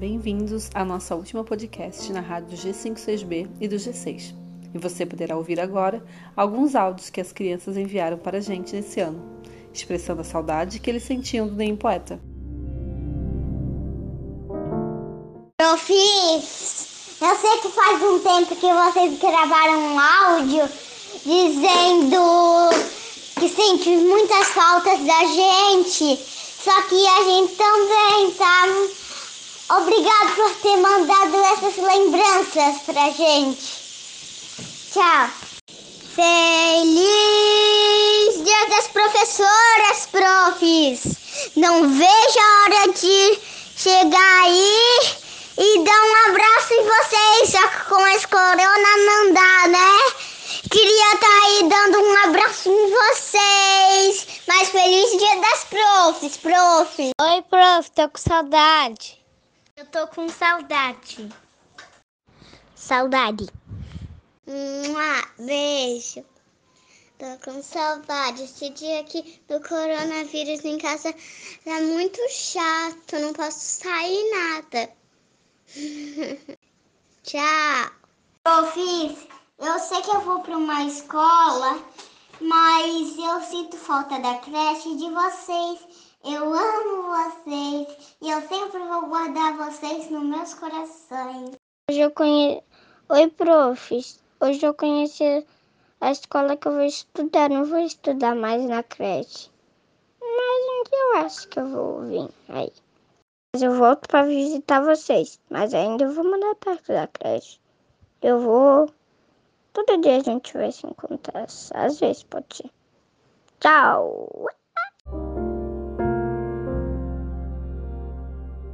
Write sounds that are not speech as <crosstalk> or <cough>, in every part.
Bem-vindos à nossa última podcast na rádio G56B e do G6. E você poderá ouvir agora alguns áudios que as crianças enviaram para a gente nesse ano, expressando a saudade que eles sentiam do Nem Poeta. Profis, eu sei que faz um tempo que vocês gravaram um áudio dizendo que sente muitas faltas da gente, só que a gente também tá Obrigado por ter mandado essas lembranças pra gente. Tchau. Feliz Dia das Professoras, profs! Não vejo a hora de chegar aí e dar um abraço em vocês, só que com esse corona não dá, né? Queria estar tá aí dando um abraço em vocês. Mas feliz dia das profs, prof. Oi, prof, tô com saudade. Eu tô com saudade. Saudade. Mua, beijo. Tô com saudade. Esse dia aqui do coronavírus em casa é muito chato. Não posso sair nada. <laughs> Tchau. Profis, eu sei que eu vou para uma escola, mas eu sinto falta da creche de vocês. Eu amo vocês e eu sempre vou guardar vocês nos meus corações. Hoje eu conheço. Oi, profs. Hoje eu conheci a escola que eu vou estudar. Não vou estudar mais na creche. Mas um eu acho que eu vou vir aí. Mas eu volto para visitar vocês. Mas ainda eu vou mandar perto da creche. Eu vou. Todo dia a gente vai se encontrar. Às vezes pode ser. Tchau!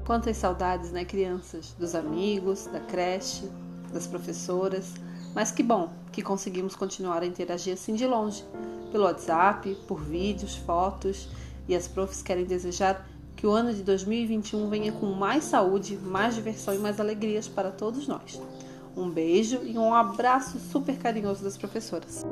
Quantas saudades, né, crianças? Dos amigos, da creche, das professoras. Mas que bom que conseguimos continuar a interagir assim de longe, pelo WhatsApp, por vídeos, fotos. E as profs querem desejar que o ano de 2021 venha com mais saúde, mais diversão e mais alegrias para todos nós. Um beijo e um abraço super carinhoso das professoras.